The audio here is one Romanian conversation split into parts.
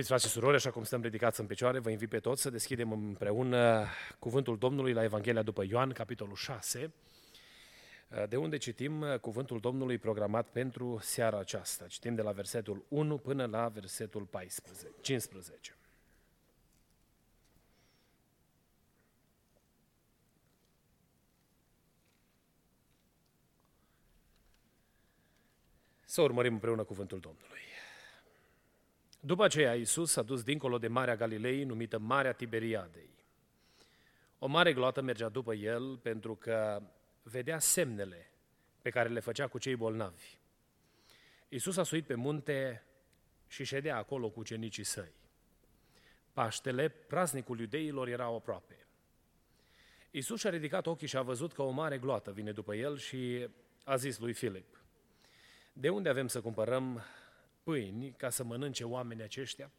Iubiți frați și surori, așa cum stăm ridicați în picioare, vă invit pe toți să deschidem împreună cuvântul Domnului la Evanghelia după Ioan, capitolul 6, de unde citim cuvântul Domnului programat pentru seara aceasta. Citim de la versetul 1 până la versetul 14, 15. Să urmărim împreună cuvântul Domnului. După aceea, Iisus s-a dus dincolo de Marea Galilei, numită Marea Tiberiadei. O mare gloată mergea după el pentru că vedea semnele pe care le făcea cu cei bolnavi. Iisus a suit pe munte și ședea acolo cu ucenicii săi. Paștele, praznicul iudeilor, era aproape. Iisus și-a ridicat ochii și a văzut că o mare gloată vine după el și a zis lui Filip, de unde avem să cumpărăm pâini ca să mănânce oamenii aceștia?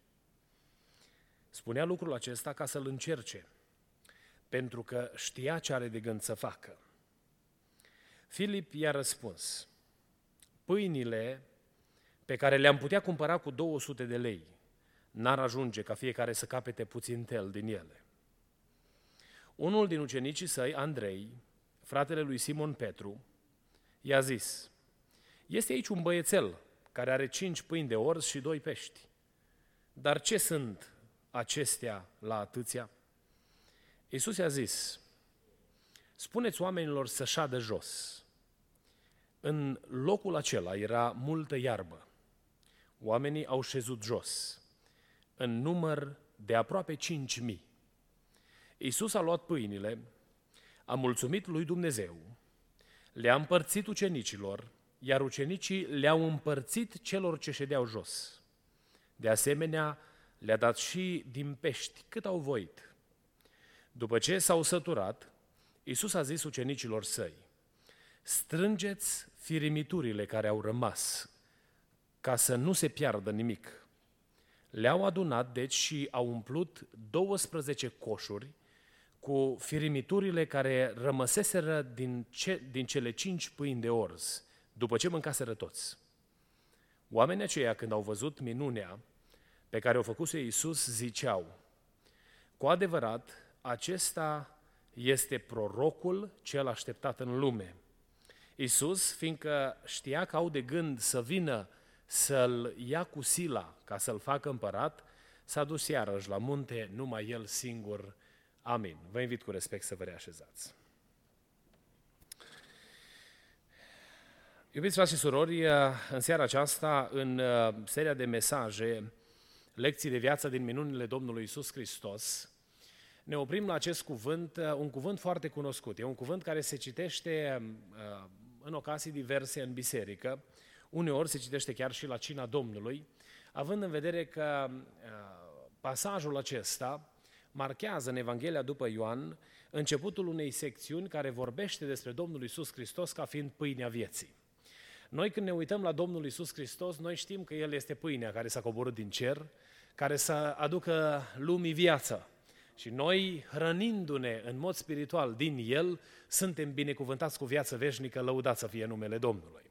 Spunea lucrul acesta ca să-l încerce, pentru că știa ce are de gând să facă. Filip i-a răspuns, pâinile pe care le-am putea cumpăra cu 200 de lei, n-ar ajunge ca fiecare să capete puțin tel din ele. Unul din ucenicii săi, Andrei, fratele lui Simon Petru, i-a zis, este aici un băiețel care are cinci pâini de orz și doi pești. Dar ce sunt acestea la atâția? Iisus i-a zis, spuneți oamenilor să șadă jos. În locul acela era multă iarbă. Oamenii au șezut jos, în număr de aproape cinci mii. Iisus a luat pâinile, a mulțumit lui Dumnezeu, le-a împărțit ucenicilor iar ucenicii le-au împărțit celor ce ședeau jos. De asemenea, le-a dat și din pești cât au voit. După ce s-au săturat, Iisus a zis ucenicilor săi, strângeți firimiturile care au rămas, ca să nu se piardă nimic. Le-au adunat, deci, și au umplut 12 coșuri cu firimiturile care rămăseseră din, ce, din cele cinci pâini de orz, după ce mâncaseră toți. Oamenii aceia, când au văzut minunea pe care o făcuse Iisus, ziceau, cu adevărat, acesta este prorocul cel așteptat în lume. Iisus, fiindcă știa că au de gând să vină să-l ia cu sila ca să-l facă împărat, s-a dus iarăși la munte, numai el singur. Amin. Vă invit cu respect să vă reașezați. Iubiți frați și surori, în seara aceasta, în uh, seria de mesaje, lecții de viață din minunile Domnului Isus Hristos, ne oprim la acest cuvânt, uh, un cuvânt foarte cunoscut. E un cuvânt care se citește uh, în ocazii diverse în biserică, uneori se citește chiar și la cina Domnului, având în vedere că pasajul acesta marchează în Evanghelia după Ioan începutul unei secțiuni care vorbește despre Domnul Isus Hristos ca fiind pâinea vieții. Noi când ne uităm la Domnul Isus Hristos, noi știm că El este pâinea care s-a coborât din cer, care să aducă lumii viață. Și noi, hrănindu-ne în mod spiritual din El, suntem binecuvântați cu viață veșnică, lăudați să fie numele Domnului.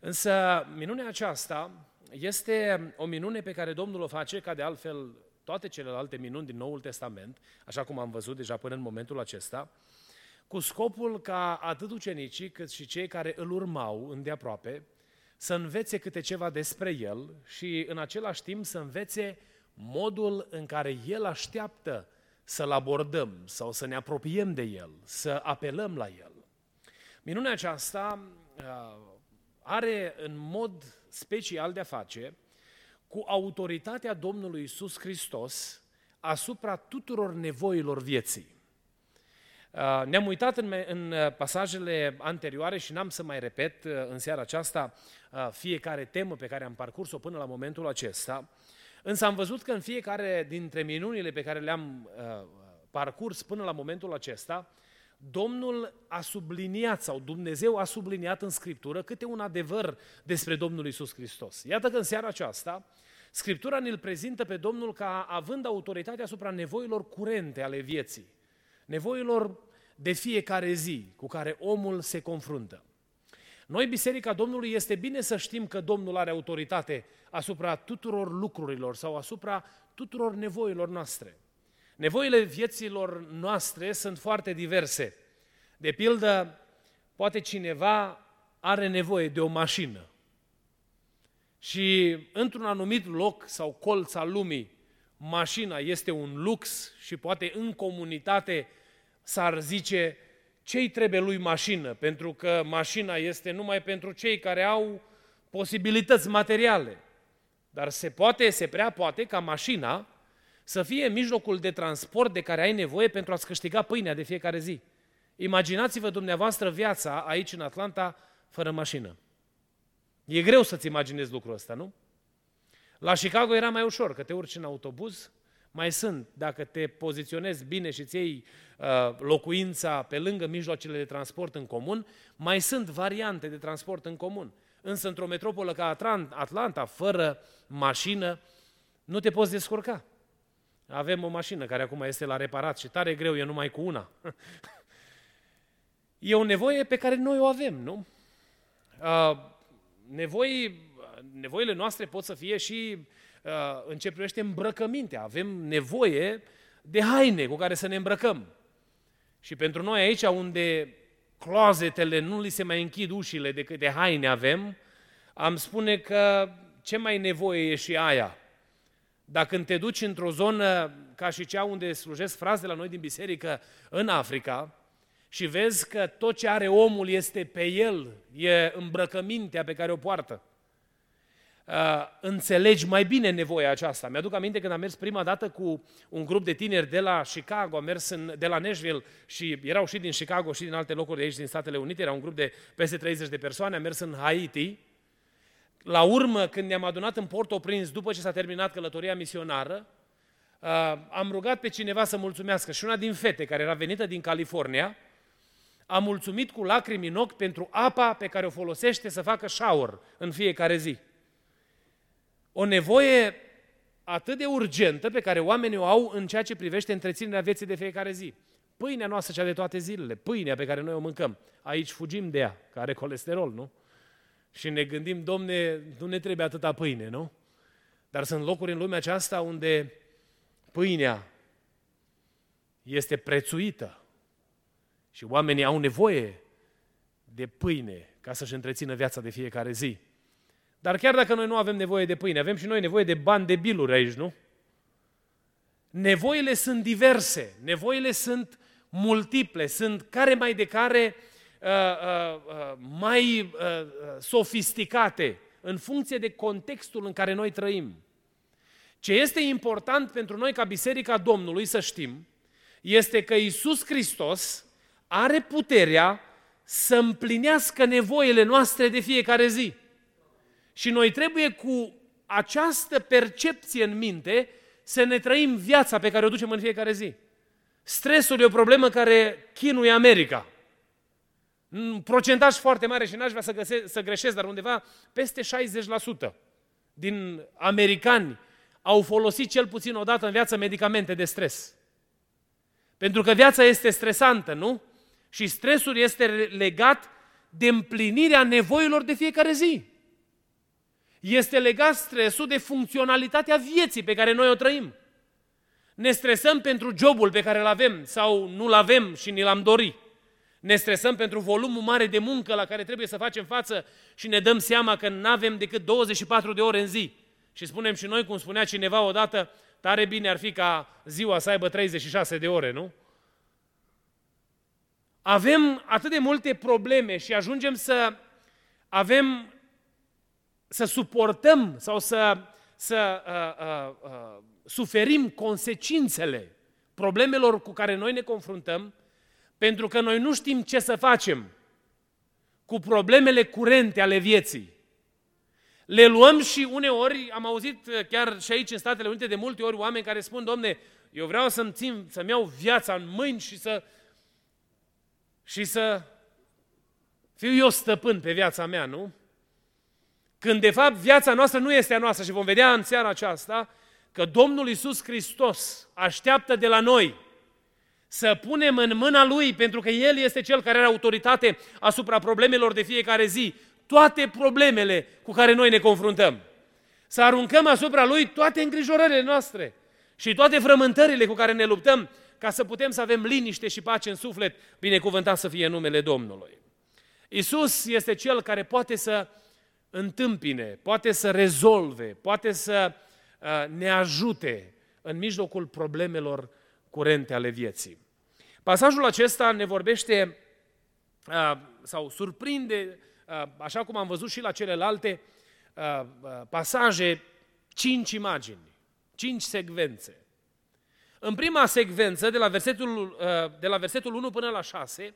Însă, minunea aceasta este o minune pe care Domnul o face, ca de altfel toate celelalte minuni din Noul Testament, așa cum am văzut deja până în momentul acesta, cu scopul ca atât ucenicii cât și cei care îl urmau îndeaproape să învețe câte ceva despre el și în același timp să învețe modul în care el așteaptă să-L abordăm sau să ne apropiem de El, să apelăm la El. Minunea aceasta uh, are în mod special de a face cu autoritatea Domnului Isus Hristos asupra tuturor nevoilor vieții. Uh, ne-am uitat în, în uh, pasajele anterioare și n-am să mai repet uh, în seara aceasta fiecare temă pe care am parcurs-o până la momentul acesta, însă am văzut că în fiecare dintre minunile pe care le-am parcurs până la momentul acesta, Domnul a subliniat sau Dumnezeu a subliniat în Scriptură câte un adevăr despre Domnul Isus Hristos. Iată că în seara aceasta Scriptura ne-l prezintă pe Domnul ca având autoritate asupra nevoilor curente ale vieții, nevoilor de fiecare zi cu care omul se confruntă. Noi, Biserica Domnului, este bine să știm că Domnul are autoritate asupra tuturor lucrurilor sau asupra tuturor nevoilor noastre. Nevoile vieților noastre sunt foarte diverse. De pildă, poate cineva are nevoie de o mașină și într-un anumit loc sau colț al lumii, mașina este un lux și poate în comunitate s-ar zice ce-i trebuie lui mașină, pentru că mașina este numai pentru cei care au posibilități materiale. Dar se poate, se prea poate ca mașina să fie mijlocul de transport de care ai nevoie pentru a-ți câștiga pâinea de fiecare zi. Imaginați-vă dumneavoastră viața aici în Atlanta fără mașină. E greu să-ți imaginezi lucrul ăsta, nu? La Chicago era mai ușor, că te urci în autobuz, mai sunt, dacă te poziționezi bine și îți iei uh, locuința pe lângă mijloacele de transport în comun, mai sunt variante de transport în comun. Însă într-o metropolă ca Atlanta, fără mașină, nu te poți descurca. Avem o mașină care acum este la reparat și tare greu, e numai cu una. e o nevoie pe care noi o avem, nu? Uh, nevoi, nevoile noastre pot să fie și uh, în ce privește îmbrăcămintea. Avem nevoie de haine cu care să ne îmbrăcăm. Și pentru noi aici, unde clozetele nu li se mai închid ușile de câte haine avem, am spune că ce mai nevoie e și aia. Dacă te duci într-o zonă ca și cea unde slujesc fraze de la noi din biserică în Africa și vezi că tot ce are omul este pe el, e îmbrăcămintea pe care o poartă, uh, înțelegi mai bine nevoia aceasta. Mi-aduc aminte când am mers prima dată cu un grup de tineri de la Chicago, am mers în, de la Nashville și erau și din Chicago și din alte locuri de aici, din Statele Unite, era un grup de peste 30 de persoane, am mers în Haiti. La urmă, când ne-am adunat în Port-au-Prince, după ce s-a terminat călătoria misionară, uh, am rugat pe cineva să mulțumească și una din fete care era venită din California, a mulțumit cu lacrimi în ochi pentru apa pe care o folosește să facă shower în fiecare zi. O nevoie atât de urgentă pe care oamenii o au în ceea ce privește întreținerea vieții de fiecare zi. Pâinea noastră cea de toate zilele, pâinea pe care noi o mâncăm. Aici fugim de ea, care are colesterol, nu? Și ne gândim, domne, nu ne trebuie atâta pâine, nu? Dar sunt locuri în lumea aceasta unde pâinea este prețuită, și oamenii au nevoie de pâine ca să-și întrețină viața de fiecare zi. Dar chiar dacă noi nu avem nevoie de pâine, avem și noi nevoie de bani de biluri aici, nu? Nevoile sunt diverse, nevoile sunt multiple, sunt care mai de care uh, uh, uh, mai uh, uh, sofisticate în funcție de contextul în care noi trăim. Ce este important pentru noi ca Biserica Domnului să știm este că Isus Hristos are puterea să împlinească nevoile noastre de fiecare zi. Și noi trebuie cu această percepție în minte să ne trăim viața pe care o ducem în fiecare zi. Stresul e o problemă care chinuie America. Un procentaj foarte mare și n-aș vrea să, găse, să greșesc, dar undeva peste 60% din americani au folosit cel puțin o dată în viață medicamente de stres. Pentru că viața este stresantă, nu? Și stresul este legat de împlinirea nevoilor de fiecare zi. Este legat stresul de funcționalitatea vieții pe care noi o trăim. Ne stresăm pentru jobul pe care îl avem sau nu-l avem și ni l-am dorit. Ne stresăm pentru volumul mare de muncă la care trebuie să facem față și ne dăm seama că nu avem decât 24 de ore în zi. Și spunem și noi, cum spunea cineva odată, tare bine ar fi ca ziua să aibă 36 de ore, nu? Avem atât de multe probleme și ajungem să avem, să suportăm sau să, să uh, uh, uh, suferim consecințele problemelor cu care noi ne confruntăm, pentru că noi nu știm ce să facem cu problemele curente ale vieții. Le luăm și uneori, am auzit uh, chiar și aici în Statele Unite de multe ori oameni care spun, domne, eu vreau să-mi țin, să-mi iau viața în mâini și să, și să fiu eu stăpân pe viața mea, nu? Când de fapt viața noastră nu este a noastră și vom vedea în seara aceasta că Domnul Isus Hristos așteaptă de la noi să punem în mâna Lui, pentru că El este Cel care are autoritate asupra problemelor de fiecare zi, toate problemele cu care noi ne confruntăm. Să aruncăm asupra Lui toate îngrijorările noastre și toate frământările cu care ne luptăm, ca să putem să avem liniște și pace în suflet, binecuvântat să fie numele Domnului. Isus este Cel care poate să întâmpine, poate să rezolve, poate să uh, ne ajute în mijlocul problemelor curente ale vieții. Pasajul acesta ne vorbește uh, sau surprinde, uh, așa cum am văzut și la celelalte pasaje, cinci imagini, cinci secvențe. În prima secvență, de la versetul, de la versetul 1 până la 6,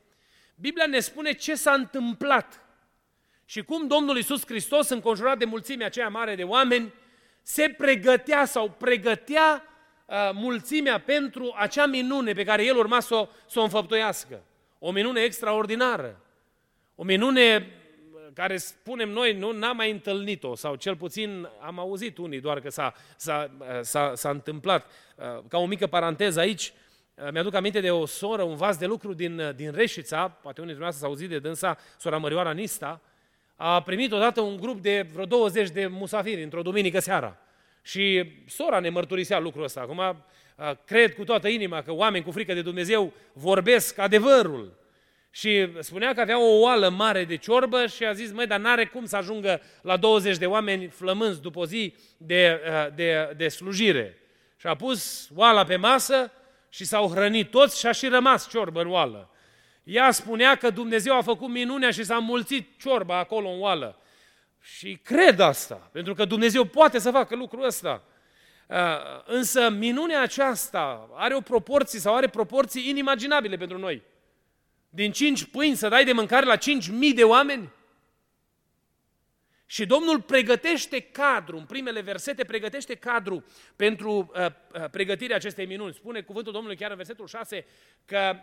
Biblia ne spune ce s-a întâmplat și cum Domnul Iisus Hristos, înconjurat de mulțimea aceea mare de oameni, se pregătea sau pregătea uh, mulțimea pentru acea minune pe care el urma să o, să o înfăptuiască. O minune extraordinară. O minune care spunem noi, nu n-am mai întâlnit-o, sau cel puțin am auzit unii doar că s-a, s-a, s-a, s-a întâmplat. Uh, ca o mică paranteză aici, uh, mi-aduc aminte de o soră, un vas de lucru din, uh, din Reșița, poate unii dumneavoastră s-au auzit de dânsa, sora Mărioara Nista, a primit odată un grup de vreo 20 de musafiri într-o duminică seara. Și sora ne mărturisea lucrul ăsta. Acum cred cu toată inima că oameni cu frică de Dumnezeu vorbesc adevărul. Și spunea că avea o oală mare de ciorbă și a zis, măi, dar n-are cum să ajungă la 20 de oameni flămânzi după o zi de, de, de slujire. Și a pus oala pe masă și s-au hrănit toți și a și rămas ciorbă în oală. Ea spunea că Dumnezeu a făcut minunea și s-a mulțit ciorba acolo în oală. Și cred asta, pentru că Dumnezeu poate să facă lucrul ăsta. Uh, însă minunea aceasta are o proporție sau are proporții inimaginabile pentru noi. Din cinci pâini să dai de mâncare la cinci mii de oameni? Și Domnul pregătește cadru, în primele versete pregătește cadru pentru uh, uh pregătirea acestei minuni. Spune cuvântul Domnului chiar în versetul 6 că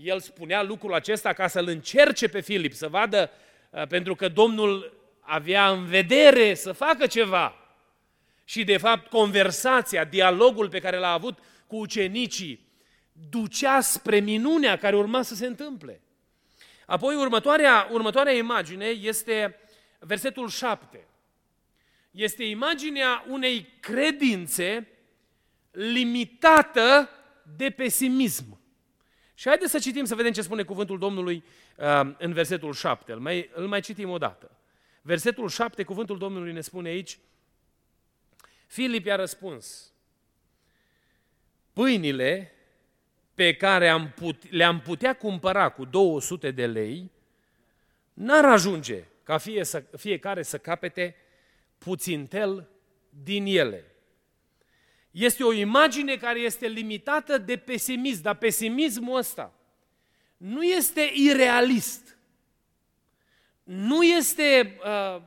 el spunea lucrul acesta ca să-l încerce pe Filip, să vadă, uh, pentru că Domnul avea în vedere să facă ceva. Și de fapt conversația, dialogul pe care l-a avut cu ucenicii, ducea spre minunea care urma să se întâmple. Apoi următoarea, următoarea imagine este versetul 7. Este imaginea unei credințe limitată de pesimism. Și haideți să citim să vedem ce spune cuvântul Domnului uh, în versetul 7. Îl mai, îl mai citim o dată. Versetul 7, cuvântul Domnului ne spune aici, Filip i-a răspuns, pâinile pe care am put, le-am putea cumpăra cu 200 de lei, n-ar ajunge ca fie să, fiecare să capete puțintel din ele. Este o imagine care este limitată de pesimism, dar pesimismul ăsta nu este irealist. Nu este uh,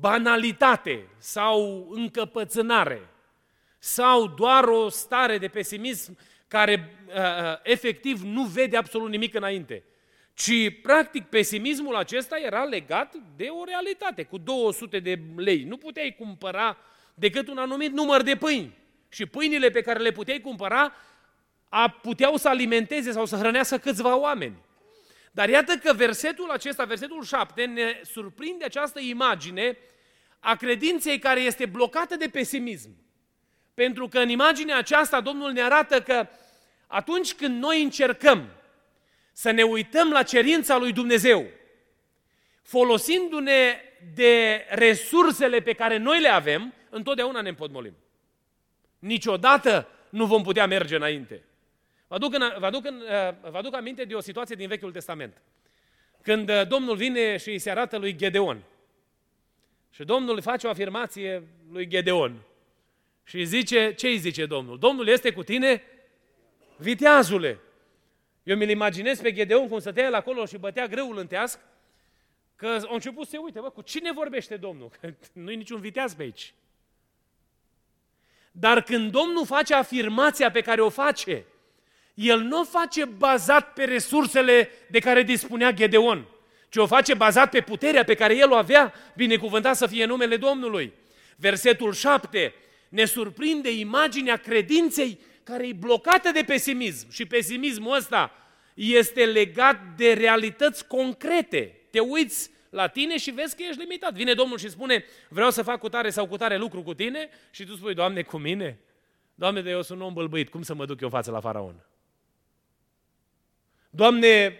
banalitate sau încăpățânare sau doar o stare de pesimism care uh, uh efectiv nu vede absolut nimic înainte. Ci, practic, pesimismul acesta era legat de o realitate. Cu 200 de lei nu puteai cumpăra decât un anumit număr de pâini. Și pâinile pe care le puteai cumpăra a, puteau să alimenteze sau să hrănească câțiva oameni. Dar iată că versetul acesta, versetul 7, ne surprinde această imagine a credinței care este blocată de pesimism. Pentru că în imaginea aceasta Domnul ne arată că atunci când noi încercăm să ne uităm la cerința lui Dumnezeu, folosindu-ne de resursele pe care noi le avem, întotdeauna ne împotmolim. niciodată nu vom putea merge înainte. Vă aduc, în, vă, aduc în, uh, vă aduc aminte de o situație din Vechiul Testament. Când uh, Domnul vine și îi se arată lui Gedeon. Și Domnul îi face o afirmație lui Gedeon. Și îi zice, ce îi zice Domnul? Domnul este cu tine, viteazule. Eu mi-l imaginez pe Gedeon cum stătea el acolo și bătea greul în teasc, că au început să se uite, bă, cu cine vorbește Domnul? Că nu-i niciun viteaz pe aici. Dar când Domnul face afirmația pe care o face, el nu o face bazat pe resursele de care dispunea Gedeon, ci o face bazat pe puterea pe care el o avea, binecuvântat să fie numele Domnului. Versetul 7 ne surprinde imaginea credinței care e blocată de pesimism. Și pesimismul ăsta este legat de realități concrete. Te uiți la tine și vezi că ești limitat. Vine Domnul și spune, vreau să fac cu tare sau cu tare lucru cu tine și tu spui, Doamne, cu mine? Doamne, de eu sunt un om bălbăit, cum să mă duc eu față la faraon? Doamne,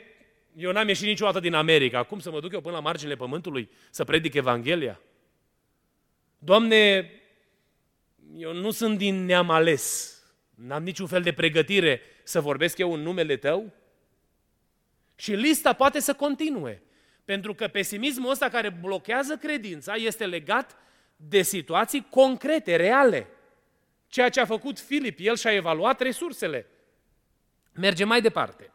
eu n-am ieșit niciodată din America, cum să mă duc eu până la marginile pământului să predic Evanghelia? Doamne, eu nu sunt din neam ales, n-am niciun fel de pregătire să vorbesc eu în numele Tău? Și lista poate să continue. Pentru că pesimismul ăsta care blochează credința este legat de situații concrete, reale. Ceea ce a făcut Filip, el și-a evaluat resursele. Mergem mai departe.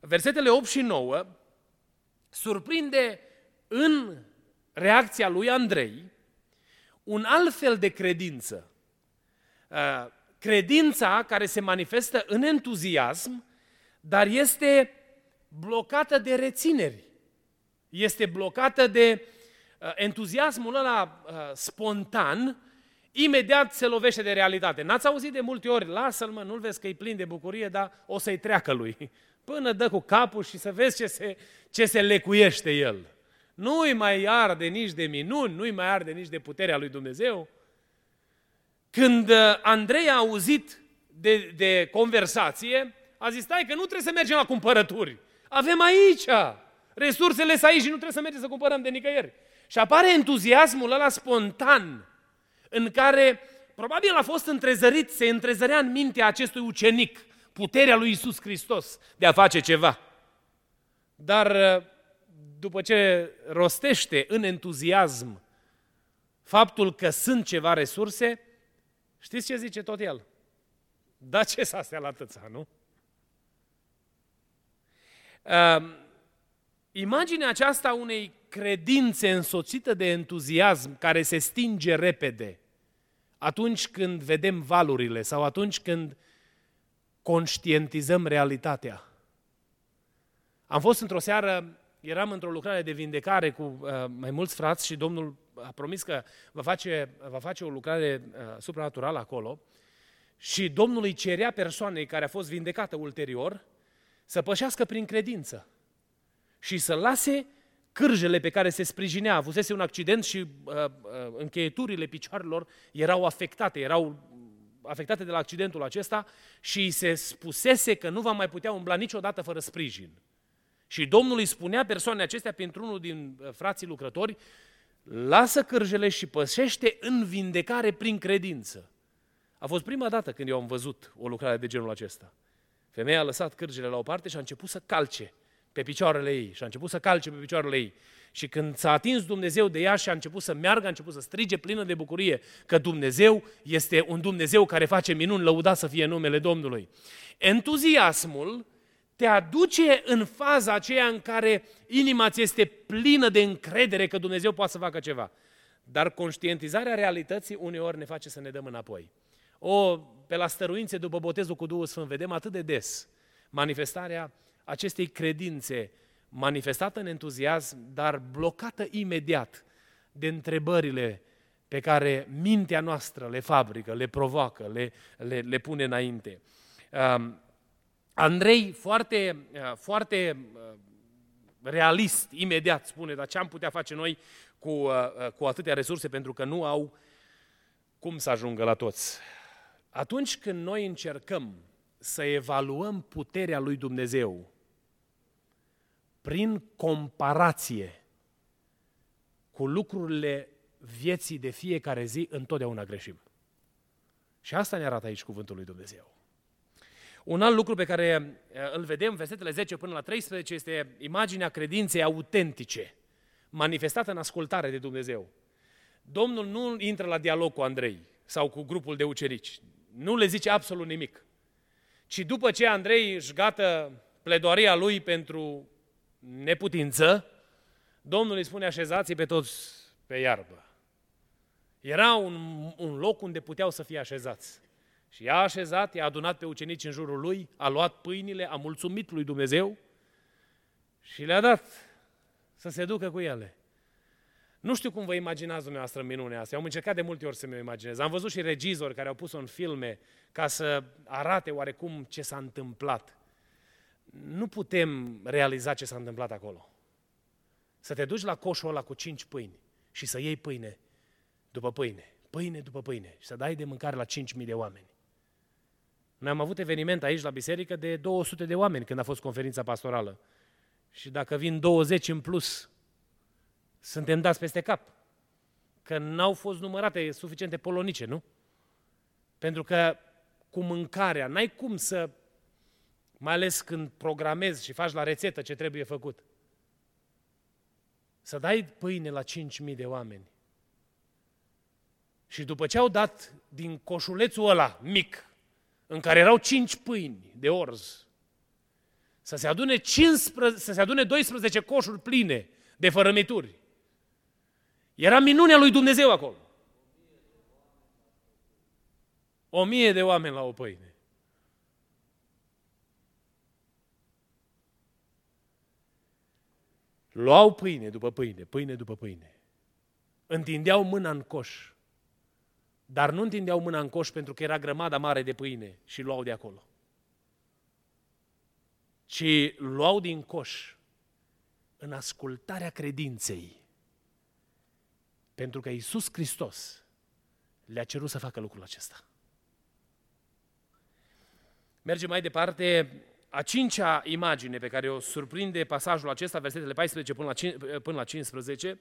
Versetele 8 și 9 surprinde în reacția lui Andrei un alt fel de credință. Uh, credința care se manifestă în entuziasm, dar este blocată de rețineri este blocată de uh, entuziasmul ăla uh, spontan, imediat se lovește de realitate. N-ați auzit de multe ori, lasă-l mă, nu-l vezi că e plin de bucurie, dar o să-i treacă lui. Până dă cu capul și să vezi ce se, ce se lecuiește el. Nu-i mai arde nici de minuni, nu-i mai arde nici de puterea lui Dumnezeu. Când uh, Andrei a auzit de, de conversație, a zis, stai că nu trebuie să mergem la cumpărături. Avem aici Resursele sunt aici și nu trebuie să mergem să cumpărăm de nicăieri. Și apare entuziasmul ăla spontan, în care probabil a fost întrezărit, se întrezărea în mintea acestui ucenic puterea lui Isus Hristos de a face ceva. Dar după ce rostește în entuziasm faptul că sunt ceva resurse, știți ce zice tot el? Da ce s-a la tăța, nu? Uh, Imaginea aceasta unei credințe însoțită de entuziasm care se stinge repede atunci când vedem valurile sau atunci când conștientizăm realitatea. Am fost într-o seară, eram într-o lucrare de vindecare cu uh, mai mulți frați și Domnul a promis că va face, va face o lucrare uh, supranaturală acolo și Domnul îi cerea persoanei care a fost vindecată ulterior să pășească prin credință și să lase cârjele pe care se sprijinea. Avusese un accident și uh, uh, încheieturile picioarelor erau afectate, erau afectate de la accidentul acesta și se spusese că nu va mai putea umbla niciodată fără sprijin. Și Domnul îi spunea persoanei acestea pentru unul din uh, frații lucrători, lasă cârjele și pășește în vindecare prin credință. A fost prima dată când eu am văzut o lucrare de genul acesta. Femeia a lăsat cârjele la o parte și a început să calce pe picioarele ei și a început să calce pe picioarele ei. Și când s-a atins Dumnezeu de ea și a început să meargă, a început să strige plină de bucurie că Dumnezeu este un Dumnezeu care face minuni, lăudat să fie numele Domnului. Entuziasmul te aduce în faza aceea în care inima ți este plină de încredere că Dumnezeu poate să facă ceva. Dar conștientizarea realității uneori ne face să ne dăm înapoi. O, pe la stăruințe după botezul cu Duhul Sfânt vedem atât de des manifestarea acestei credințe manifestată în entuziasm, dar blocată imediat de întrebările pe care mintea noastră le fabrică, le provoacă, le, le, le pune înainte. Um, Andrei, foarte, uh, foarte uh, realist, imediat spune, dar ce am putea face noi cu, uh, cu atâtea resurse pentru că nu au cum să ajungă la toți. Atunci când noi încercăm să evaluăm puterea lui Dumnezeu prin comparație cu lucrurile vieții de fiecare zi, întotdeauna greșim. Și asta ne arată aici cuvântul lui Dumnezeu. Un alt lucru pe care eh, îl vedem, versetele 10 până la 13, este imaginea credinței autentice, manifestată în ascultare de Dumnezeu. Domnul nu intră la dialog cu Andrei sau cu grupul de ucenici. Nu le zice absolut nimic. Ci după ce Andrei își gata pledoaria lui pentru neputință, Domnul îi spune așezați pe toți pe iarbă. Era un, un loc unde puteau să fie așezați. Și i-a așezat, i-a adunat pe ucenici în jurul lui, a luat pâinile, a mulțumit lui Dumnezeu și le-a dat să se ducă cu ele. Nu știu cum vă imaginați dumneavoastră minunea asta. Eu am încercat de multe ori să mi-o imaginez. Am văzut și regizori care au pus-o în filme ca să arate oarecum ce s-a întâmplat. Nu putem realiza ce s-a întâmplat acolo. Să te duci la coșul ăla cu cinci pâini și să iei pâine după pâine, pâine după pâine și să dai de mâncare la 5.000 de oameni. Noi am avut eveniment aici la biserică de 200 de oameni când a fost conferința pastorală. Și dacă vin 20 în plus, suntem dați peste cap. Că n-au fost numărate suficiente polonice, nu? Pentru că cu mâncarea, n-ai cum să, mai ales când programezi și faci la rețetă ce trebuie făcut, să dai pâine la 5.000 de oameni. Și după ce au dat din coșulețul ăla mic, în care erau 5 pâini de orz, să se adune, 15, să se adune 12 coșuri pline de fărămituri. Era minunea lui Dumnezeu acolo. O mie de oameni la o pâine. Luau pâine după pâine, pâine după pâine. Întindeau mâna în coș. Dar nu întindeau mâna în coș pentru că era grămada mare de pâine și luau de acolo. Ci luau din coș în ascultarea credinței. Pentru că Iisus Hristos le-a cerut să facă lucrul acesta. Mergem mai departe. A cincea imagine pe care o surprinde pasajul acesta, versetele 14 până la, până la 15,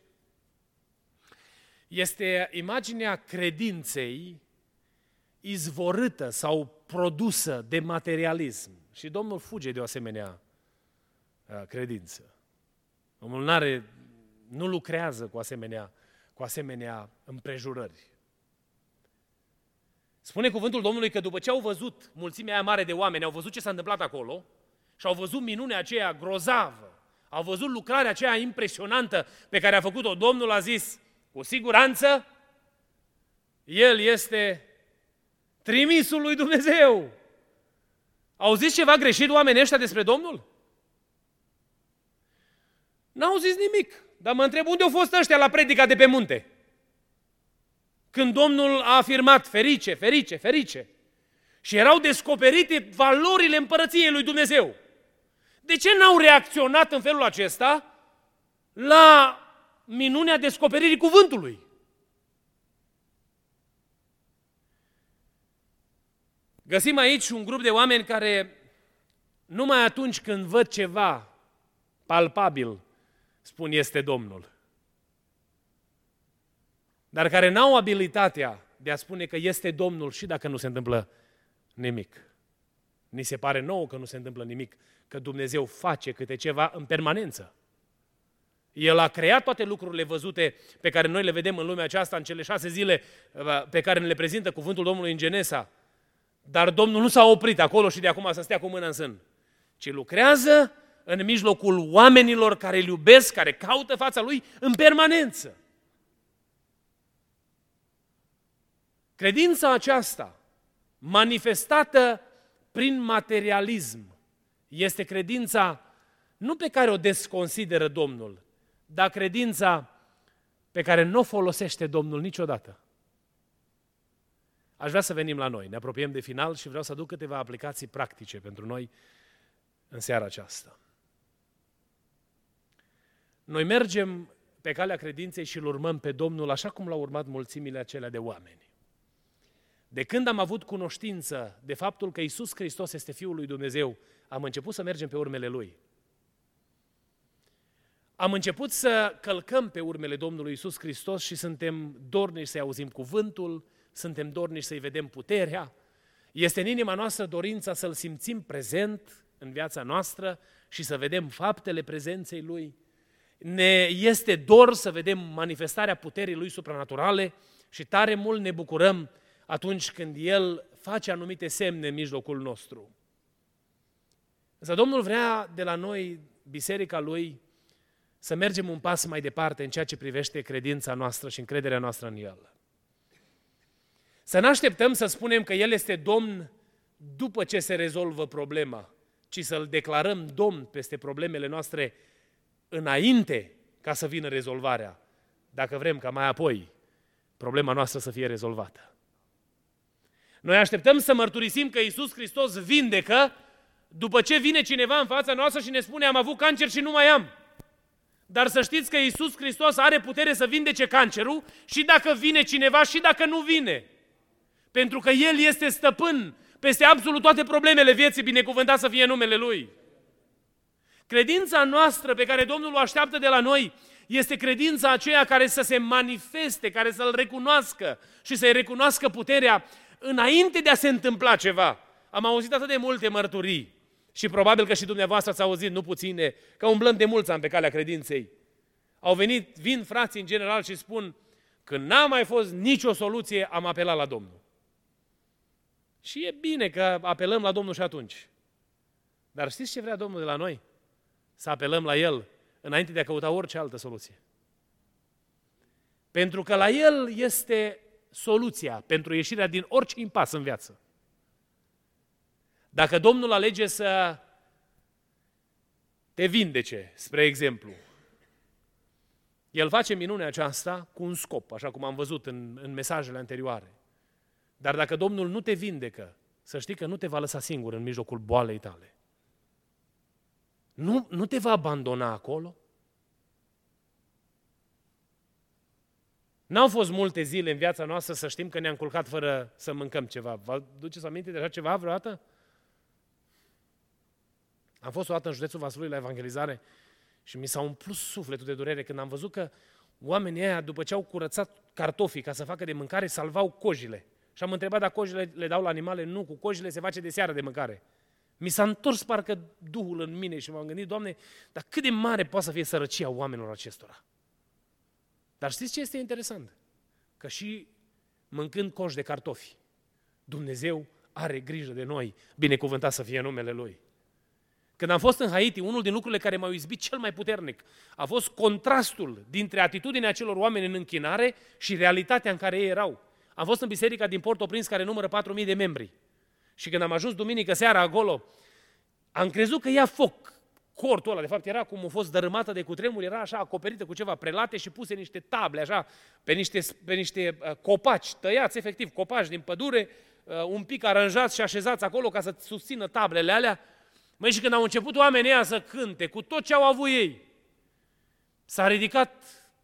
este imaginea credinței izvorâtă sau produsă de materialism. Și Domnul fuge de o asemenea uh, credință. Domnul n-are, nu lucrează cu asemenea, cu asemenea împrejurări. Spune cuvântul Domnului că după ce au văzut mulțimea aia mare de oameni, au văzut ce s-a întâmplat acolo și au văzut minunea aceea grozavă, au văzut lucrarea aceea impresionantă pe care a făcut-o, Domnul a zis, cu siguranță, El este trimisul lui Dumnezeu. Au zis ceva greșit oamenii ăștia despre Domnul? N-au zis nimic. Dar mă întreb unde au fost ăștia la predica de pe munte? Când Domnul a afirmat ferice, ferice, ferice. Și erau descoperite valorile împărăției lui Dumnezeu. De ce n-au reacționat în felul acesta la minunea descoperirii cuvântului. Găsim aici un grup de oameni care numai atunci când văd ceva palpabil spun este Domnul. Dar care n-au abilitatea de a spune că este Domnul și dacă nu se întâmplă nimic. Ni se pare nouă că nu se întâmplă nimic, că Dumnezeu face câte ceva în permanență. El a creat toate lucrurile văzute pe care noi le vedem în lumea aceasta în cele șase zile uh, pe care ne le prezintă cuvântul Domnului în Genesa. Dar Domnul nu s-a oprit acolo și de acum să stea cu mâna în sân, ci lucrează în mijlocul oamenilor care îl iubesc, care caută fața Lui în permanență. Credința aceasta, manifestată prin materialism, este credința nu pe care o desconsideră Domnul, dar credința pe care nu o folosește Domnul niciodată. Aș vrea să venim la noi, ne apropiem de final și vreau să aduc câteva aplicații practice pentru noi în seara aceasta. Noi mergem pe calea credinței și îl urmăm pe Domnul așa cum l-au urmat mulțimile acelea de oameni. De când am avut cunoștință de faptul că Isus Hristos este Fiul lui Dumnezeu, am început să mergem pe urmele Lui am început să călcăm pe urmele Domnului Isus Hristos și suntem dornici să auzim cuvântul, suntem dornici să-i vedem puterea, este în inima noastră dorința să-L simțim prezent în viața noastră și să vedem faptele prezenței Lui. Ne este dor să vedem manifestarea puterii Lui supranaturale și tare mult ne bucurăm atunci când El face anumite semne în mijlocul nostru. Însă Domnul vrea de la noi, biserica Lui, să mergem un pas mai departe în ceea ce privește credința noastră și încrederea noastră în El. Să nu așteptăm să spunem că El este Domn după ce se rezolvă problema, ci să-L declarăm Domn peste problemele noastre înainte ca să vină rezolvarea, dacă vrem ca mai apoi problema noastră să fie rezolvată. Noi așteptăm să mărturisim că Isus Hristos vindecă după ce vine cineva în fața noastră și ne spune am avut cancer și nu mai am. Dar să știți că Isus Hristos are putere să vindece cancerul și dacă vine cineva și dacă nu vine. Pentru că El este stăpân peste absolut toate problemele vieții, binecuvântat să fie numele Lui. Credința noastră pe care Domnul o așteaptă de la noi este credința aceea care să se manifeste, care să-L recunoască și să-i recunoască puterea înainte de a se întâmpla ceva. Am auzit atât de multe mărturii și probabil că și dumneavoastră ați auzit, nu puține, că umblăm de mulți ani pe calea credinței. Au venit, vin frații în general și spun, când n-a mai fost nicio soluție, am apelat la Domnul. Și e bine că apelăm la Domnul și atunci. Dar știți ce vrea Domnul de la noi? Să apelăm la El înainte de a căuta orice altă soluție. Pentru că la El este soluția pentru ieșirea din orice impas în viață. Dacă Domnul alege să te vindece, spre exemplu, El face minunea aceasta cu un scop, așa cum am văzut în, în mesajele anterioare. Dar dacă Domnul nu te vindecă, să știi că nu te va lăsa singur în mijlocul boalei tale. Nu, nu te va abandona acolo. N-au fost multe zile în viața noastră să știm că ne-am culcat fără să mâncăm ceva. Vă duceți aminte de așa ceva vreodată? Am fost o dată în județul Vaslui la evangelizare și mi s-a umplut sufletul de durere când am văzut că oamenii ăia, după ce au curățat cartofii ca să facă de mâncare, salvau cojile. Și am întrebat dacă cojile le dau la animale. Nu, cu cojile se face de seară de mâncare. Mi s-a întors parcă Duhul în mine și m-am gândit, Doamne, dar cât de mare poate să fie sărăcia oamenilor acestora? Dar știți ce este interesant? Că și mâncând coș de cartofi, Dumnezeu are grijă de noi, binecuvântat să fie numele Lui. Când am fost în Haiti, unul din lucrurile care m-au izbit cel mai puternic a fost contrastul dintre atitudinea acelor oameni în închinare și realitatea în care ei erau. Am fost în biserica din Port-au-Prince care numără 4.000 de membri. Și când am ajuns duminică seara acolo, am crezut că ia foc cortul ăla. De fapt, era cum a fost dărâmată de cutremur, era așa acoperită cu ceva prelate și puse niște table, așa, pe niște, pe niște uh, copaci, tăiați efectiv, copaci din pădure, uh, un pic aranjați și așezați acolo ca să susțină tablele alea. Măi, și când au început oamenii ăia să cânte cu tot ce au avut ei, s-a ridicat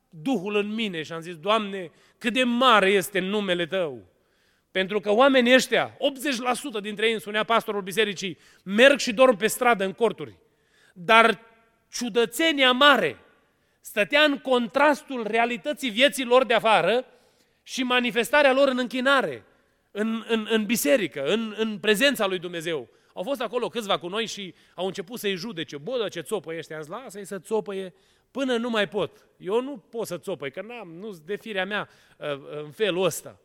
Duhul în mine și am zis, Doamne, cât de mare este numele Tău. Pentru că oamenii ăștia, 80% dintre ei, îmi spunea pastorul bisericii, merg și dorm pe stradă în corturi. Dar ciudățenia mare stătea în contrastul realității vieții lor de afară și manifestarea lor în închinare, în, în, în biserică, în, în prezența lui Dumnezeu. Au fost acolo câțiva cu noi și au început să-i judece. Bă, dar ce țopă ăștia, azi lasă-i să țopăie până nu mai pot. Eu nu pot să țopăi, că n-am, nu de firea mea uh, în felul ăsta.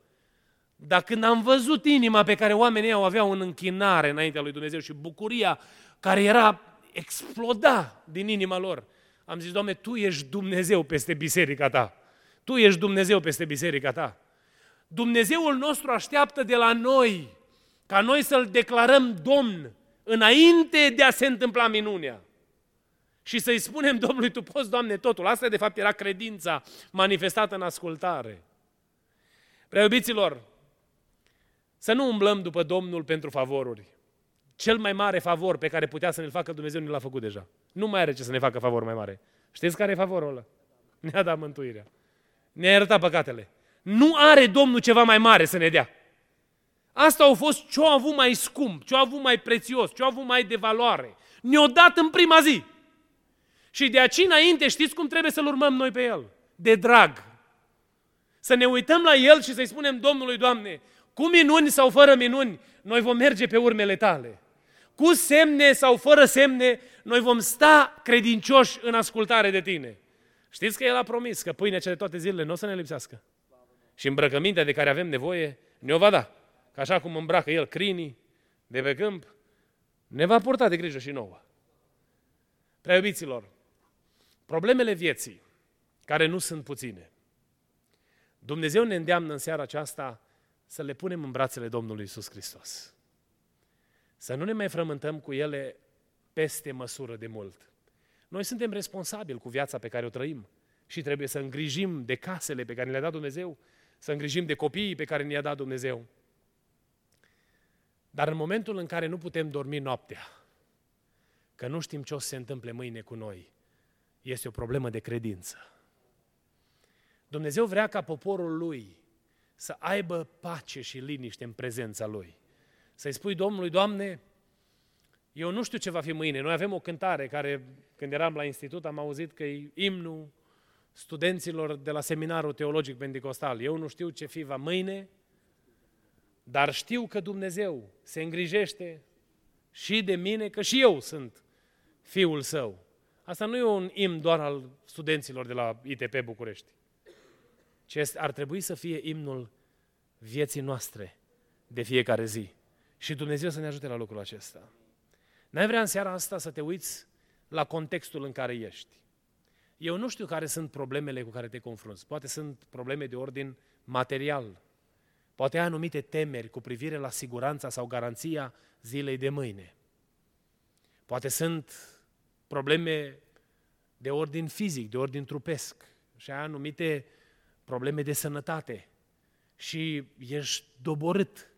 Dar când am văzut inima pe care oamenii au aveau în închinare înaintea lui Dumnezeu și bucuria care era exploda din inima lor, am zis, Doamne, Tu ești Dumnezeu peste biserica Ta. Tu ești Dumnezeu peste biserica Ta. Dumnezeul nostru așteaptă de la noi ca noi să-L declarăm Domn înainte de a se întâmpla minunea. Și să-i spunem Domnului, Tu poți, Doamne, totul. Asta de fapt era credința manifestată în ascultare. Preobiților, să nu umblăm după Domnul pentru favoruri. Cel mai mare favor pe care putea să ne-l facă Dumnezeu ne l-a făcut deja. Nu mai are ce să ne facă favor mai mare. Știți care e favorul ăla? Ne-a dat mântuirea. Ne-a iertat păcatele. Nu are Domnul ceva mai mare să ne dea. Asta a fost ce-a avut mai scump, ce-a avut mai prețios, ce-a avut mai de valoare. Ne-a dat în prima zi. Și de aici înainte știți cum trebuie să-L urmăm noi pe El? De drag. Să ne uităm la El și să-i spunem Domnului, Doamne, cu minuni sau fără minuni, noi vom merge pe urmele Tale. Cu semne sau fără semne, noi vom sta credincioși în ascultare de Tine. Știți că El a promis că pâinea cea de toate zilele nu o să ne lipsească. Și îmbrăcămintea de care avem nevoie ne-o va da. Că așa cum îmbracă El crinii de pe câmp, ne va purta de grijă și nouă. Prea iubiților, problemele vieții, care nu sunt puține, Dumnezeu ne îndeamnă în seara aceasta să le punem în brațele Domnului Isus Hristos. Să nu ne mai frământăm cu ele peste măsură de mult. Noi suntem responsabili cu viața pe care o trăim și trebuie să îngrijim de casele pe care le-a dat Dumnezeu, să îngrijim de copiii pe care ne-a dat Dumnezeu. Dar în momentul în care nu putem dormi noaptea, că nu știm ce o să se întâmple mâine cu noi, este o problemă de credință. Dumnezeu vrea ca poporul lui să aibă pace și liniște în prezența lui. Să-i spui Domnului, Doamne, eu nu știu ce va fi mâine. Noi avem o cântare care, când eram la institut, am auzit că e imnul studenților de la seminarul teologic pentecostal. Eu nu știu ce fi va mâine, dar știu că Dumnezeu se îngrijește și de mine, că și eu sunt fiul său. Asta nu e un imn doar al studenților de la ITP București, ci ar trebui să fie imnul vieții noastre de fiecare zi. Și Dumnezeu să ne ajute la lucrul acesta. N-ai vrea în seara asta să te uiți la contextul în care ești. Eu nu știu care sunt problemele cu care te confrunți. Poate sunt probleme de ordin material. Poate ai anumite temeri cu privire la siguranța sau garanția zilei de mâine. Poate sunt probleme de ordin fizic, de ordin trupesc și ai anumite probleme de sănătate și ești doborât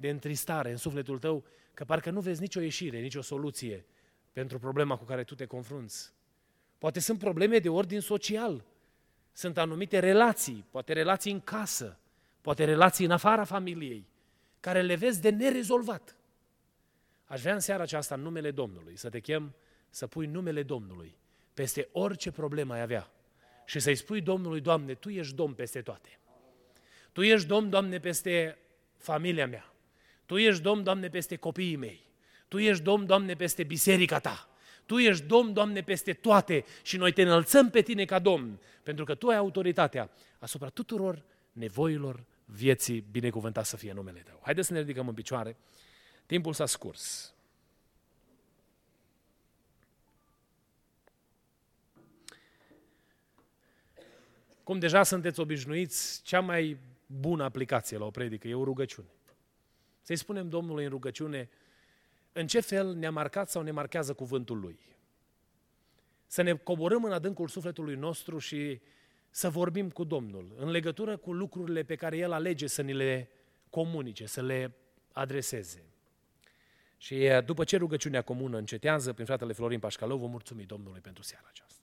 de întristare în sufletul tău că parcă nu vezi nicio ieșire, nicio soluție pentru problema cu care tu te confrunți. Poate sunt probleme de ordin social, sunt anumite relații, poate relații în casă, poate relații în afara familiei, care le vezi de nerezolvat. Aș vrea în seara aceasta, în numele Domnului, să te chem să pui numele Domnului peste orice problemă ai avea și să-i spui Domnului, Doamne, Tu ești Domn peste toate. Tu ești Domn, Doamne, peste familia mea. Tu ești Domn, Doamne, peste copiii mei. Tu ești Domn, Doamne, peste biserica Ta. Tu ești Domn, Doamne, peste toate și noi te înălțăm pe Tine ca Domn, pentru că Tu ai autoritatea asupra tuturor nevoilor vieții, binecuvântat să fie numele Tău. Haideți să ne ridicăm în picioare. Timpul s-a scurs. Cum deja sunteți obișnuiți, cea mai bună aplicație la o predică e o rugăciune. Să-i spunem Domnului în rugăciune în ce fel ne-a marcat sau ne marchează cuvântul Lui. Să ne coborâm în adâncul sufletului nostru și să vorbim cu Domnul în legătură cu lucrurile pe care El alege să ni le comunice, să le adreseze. Și după ce rugăciunea comună încetează, prin fratele Florin Pașcalău, vă mulțumim Domnului pentru seara aceasta.